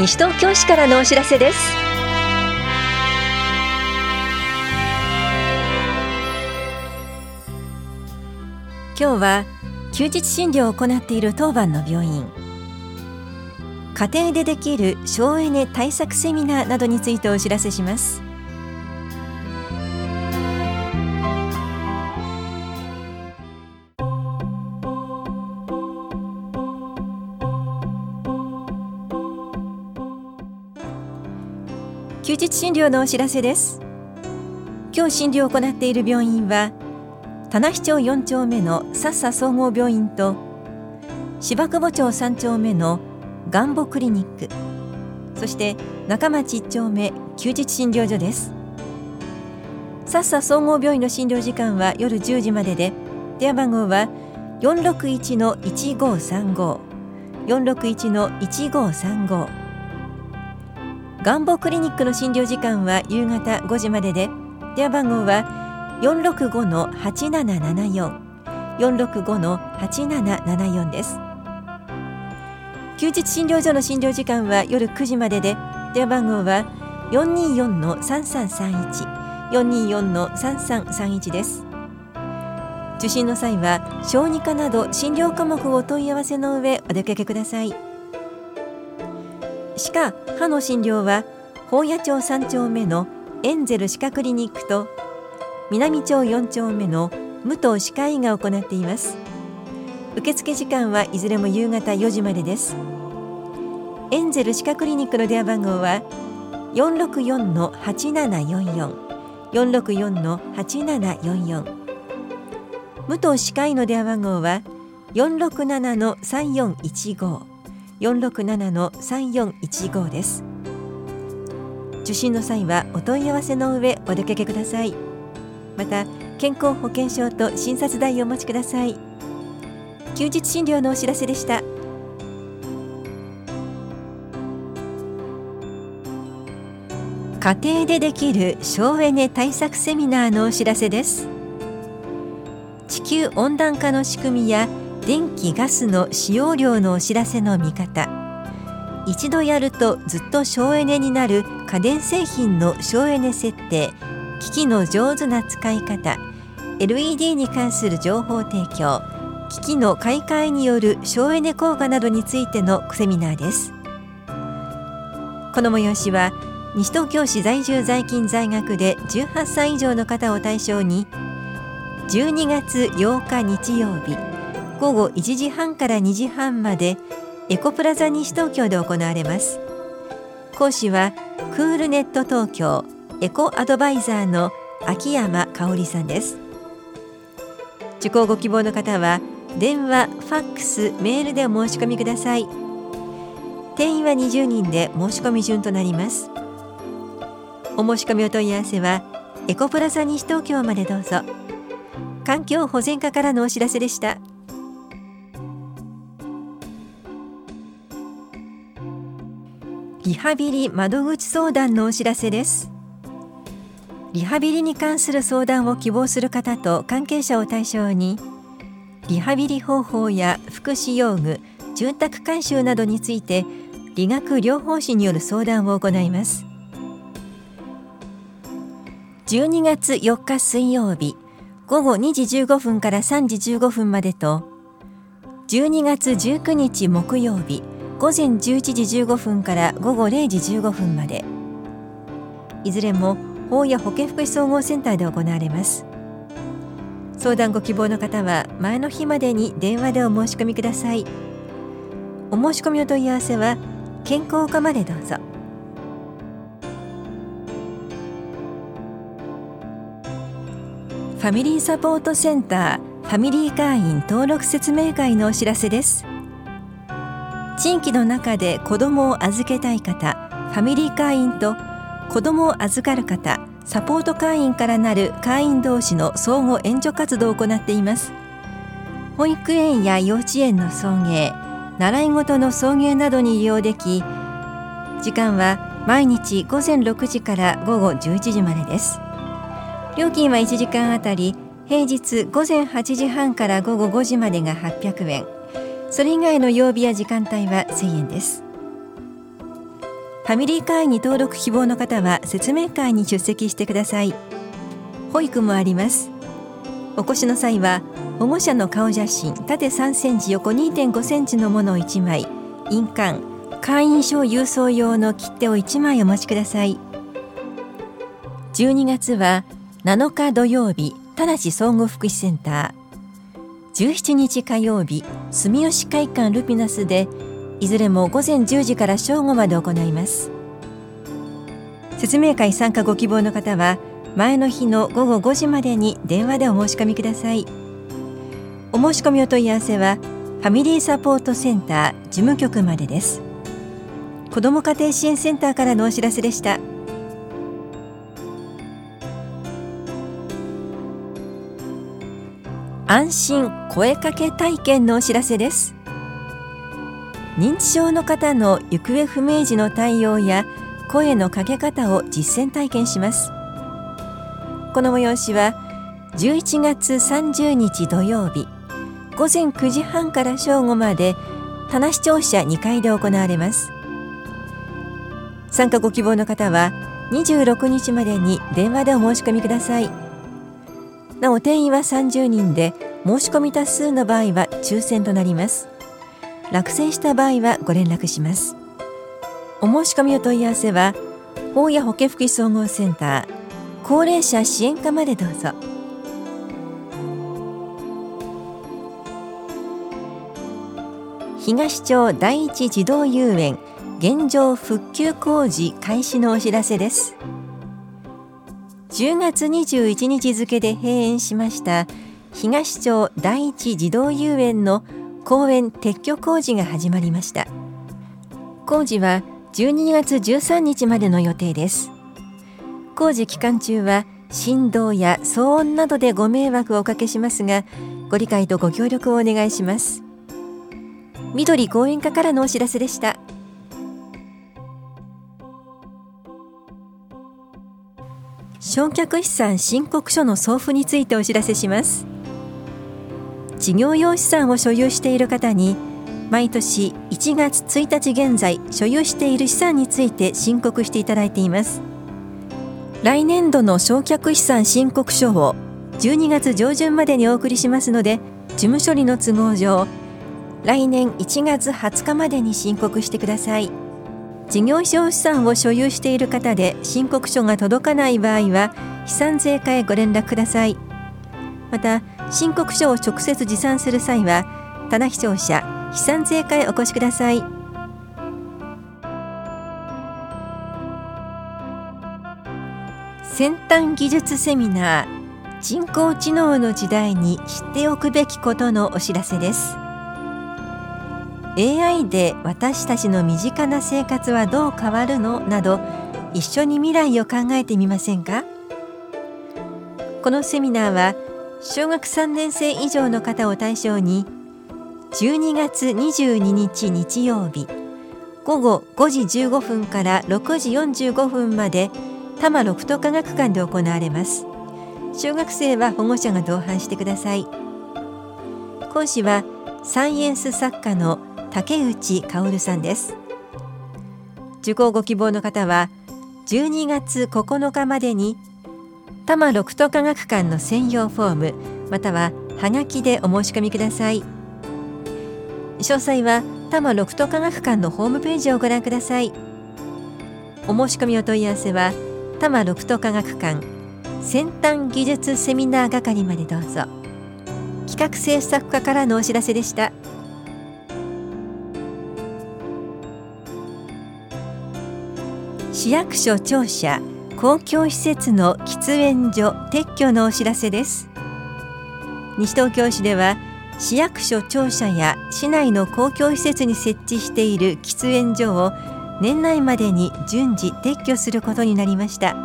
西東京市からのお知らせです。今日は休日診療を行っている当番の病院。家庭でできる省エネ対策セミナーなどについてお知らせします。休日診療のお知らせです。今日診療を行っている病院は田名町4丁目のさっさ総合病院と芝久保町3丁目のがんぼクリニックそして中町1丁目休日診療所です。さっさ総合病院の診療時間は夜10時までで電話番号は461の1535 461の1535願望クリニックの診療時間は夕方5時までで。電話番号は465-8774 465-8774です。休日診療所の診療時間は夜9時までで。電話番号は424の三三三一、四二四の三三三一です。受診の際は小児科など診療科目を問い合わせの上お出かけください。歯科・歯の診療は宝谷町3丁目のエンゼル歯科クリニックと南町4丁目の武藤歯科医が行っています。受付時間はいずれも夕方4時までです。エンゼル歯科クリニックの電話番号は464-8744 464-8744武藤歯科医の電話番号は467-3415 467-3415です。受診の際はお問い合わせの上お出かけください。また健康保険証と診察代をお持ちください。休日診療のお知らせでした。家庭でできる省エネ対策セミナーのお知らせです。地球温暖化の仕組みや電気ガスの使用量のお知らせの見方。一度やるとずっと省エネになる家電製品の省エネ設定。機器の上手な使い方。LED に関する情報提供。機器の買い替えによる省エネ効果などについてのセミナーです。この催しは西東京市在住在勤在学で18歳以上の方を対象に12月8日日曜日午後1時半から2時半までエコプラザ西東京で行われます。講師はクールネット東京エコアドバイザーの秋山香織さんです。受講ご希望の方は電話、ファックス、メールでお申し込みください。定員は20人で申し込み順となります。お申し込みお問い合わせはエコプラザ西東京までどうぞ。環境保全課からのお知らせでした。リハビリ窓口相談のお知らせです。リハビリに関する相談を希望する方と関係者を対象にリハビリ方法や福祉用具住宅改修などについて理学療法士による相談を行います。12月4日水曜日午後2時15分から3時15分までと12月19日木曜日午前11時15分から午後0時15分まで。いずれも法や保健福祉総合センターで行われます。相談ご希望の方は前の日までに電話でお申し込みください。お申し込みお問い合わせは健康課までどうぞ。ファミリーサポートセンターファミリー会員登録説明会のお知らせです。地域の中で子どもを預けたい方ファミリー会員と子どもを預かる方サポート会員からなる会員同士の相互援助活動を行っています。保育園や幼稚園の送迎習い事の送迎などに利用でき時間は毎日午前6時から午後11時までです。料金は1時間あたり平日午前8時半から午後5時までが800円。それ以外の曜日や時間帯は1000円です。ファミリー会に登録希望の方は説明会に出席してください。保育もあります。お越しの際は保護者の顔写真縦3センチ横2.5センチのものを1枚印鑑会員証郵送用の切手を1枚お持ちください。12月は7日土曜日田梨総合福祉センター。17日火曜日住吉会館ルピナスでいずれも午前10時から正午まで行います。説明会参加ご希望の方は前の日の午後5時までに電話でお申し込みください。お申し込みお問い合わせはファミリーサポートセンター事務局までです。子ども家庭支援センターからのお知らせでした。安心声かけ体験のお知らせです。認知症の方の行方不明時の対応や声のかけ方を実践体験します。この催しは11月30日土曜日午前9時半から正午まで棚視聴者2階で行われます。参加ご希望の方は26日までに電話でお申し込みください。なお定員は30人で申し込み多数の場合は抽選となります。落選した場合はご連絡します。お申し込みお問い合わせは法や保健福祉総合センター高齢者支援課までどうぞ。東町第一児童遊園現状復旧工事開始のお知らせです。10月21日付で閉園しました。東町第一児童遊園の公園撤去工事が始まりました。工事は12月13日までの予定です。工事期間中は振動や騒音などでご迷惑をおかけしますがご理解とご協力をお願いします。緑公園課からのお知らせでした。焼却資産申告書の送付についてお知らせします。事業用資産を所有している方に毎年1月1日現在所有している資産について申告していただいています。来年度の焼却資産申告書を12月上旬までにお送りしますので事務処理の都合上来年1月20日までに申告してください。事業所資産を所有している方で申告書が届かない場合は資産税課へご連絡ください。また申告書を直接持参する際は棚視聴者資産税課へお越しください。先端技術セミナー人工知能の時代に知っておくべきことのお知らせです。AI で私たちの身近な生活はどう変わるの？など一緒に未来を考えてみませんか？このセミナーは小学3年生以上の方を対象に12月22日日曜日午後5時15分から6時45分まで多摩六都科学館で行われます。小学生は保護者が同伴してください。講師はサイエンス作家の竹内薫さんです。受講ご希望の方は12月9日までに多摩六都科学館の専用フォームまたははがきでお申し込みください。詳細は多摩六都科学館のホームページをご覧ください。お申し込みお問い合わせは多摩六都科学館先端技術セミナー係までどうぞ。企画制作課からのお知らせでした。市役所庁舎公共施設の喫煙所撤去のお知らせです。西東京市では市役所庁舎や市内の公共施設に設置している喫煙所を年内までに順次撤去することになりました。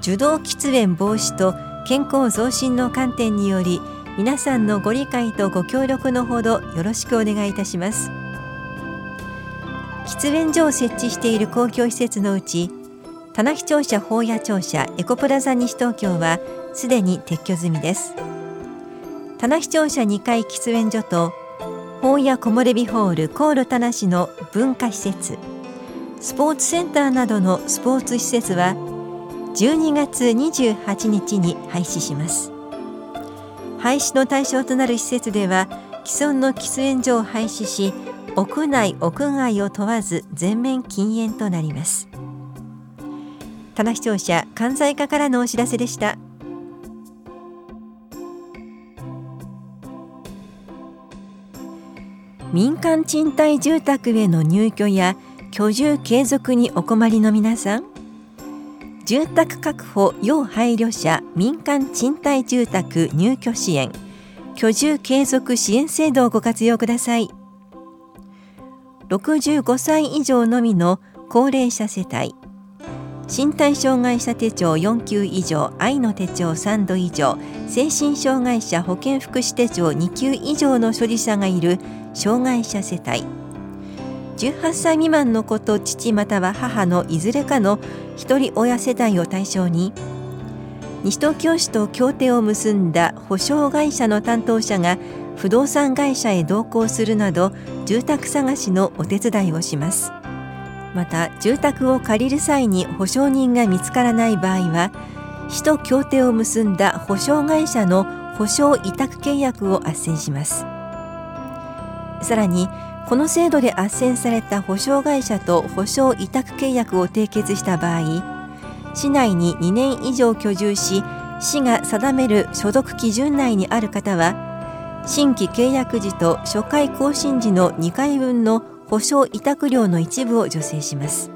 受動喫煙防止と健康増進の観点により皆さんのご理解とご協力のほどよろしくお願いいたします。喫煙所を設置している公共施設のうち棚視庁舎法屋庁舎エコプラザ西東京はすでに撤去済みです。棚視庁舎2階喫煙所と法屋木漏れ日ホール航路棚市の文化施設スポーツセンターなどのスポーツ施設は12月28日に廃止します。廃止の対象となる施設では既存の喫煙所を廃止し屋内屋外を問わず全面禁煙となります。棚視聴者関西課からのお知らせでした。民間賃貸住宅への入居や居住継続にお困りの皆さん住宅確保要配慮者民間賃貸住宅入居支援居住継続支援制度をご活用ください。65歳以上のみの高齢者世帯。身体障害者手帳4級以上愛の手帳3度以上精神障害者保健福祉手帳2級以上の所持者がいる障害者世帯。18歳未満の子と父または母のいずれかの一人親世帯を対象に西東京市と協定を結んだ保証会社の担当者が不動産会社へ同行するなど住宅探しのお手伝いをします。また住宅を借りる際に保証人が見つからない場合は市と協定を結んだ保証会社の保証委託契約を斡旋します。さらにこの制度で斡旋された保証会社と保証委託契約を締結した場合市内に2年以上居住し市が定める所得基準内にある方は新規契約時と初回更新時の2回分の保証委託料の一部を助成します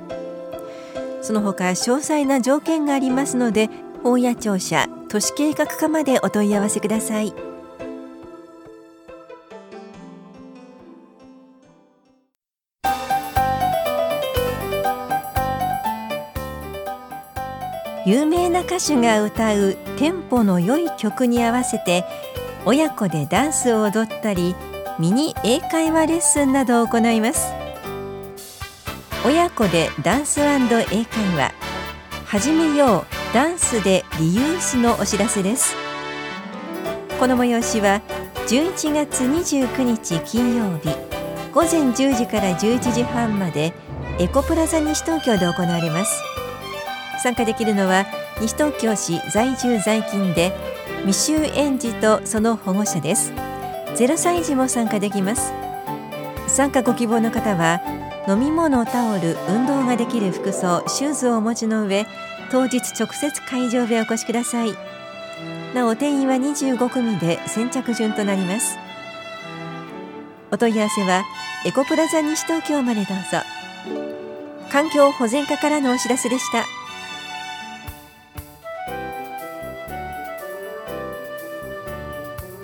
その他詳細な条件がありますので本屋庁舎都市計画課までお問い合わせください。な歌手が歌うテンポの良い曲に合わせて親子でダンスを踊ったりミニ英会話レッスンなどを行います。親子でダンス英会話。始めようダンスでリユースのお知らせです。この催しは11月29日金曜日午前10時から11時半までエコプラザ西東京で行われます。参加できるのは西東京市在住在勤で未就園児とその保護者です。0歳児も参加できます。参加ご希望の方は飲み物タオル運動ができる服装シューズをお持ちの上当日直接会場へお越しください。なお定員は25組で先着順となります。お問い合わせはエコプラザ西東京までどうぞ。環境保全課からのお知らせでした。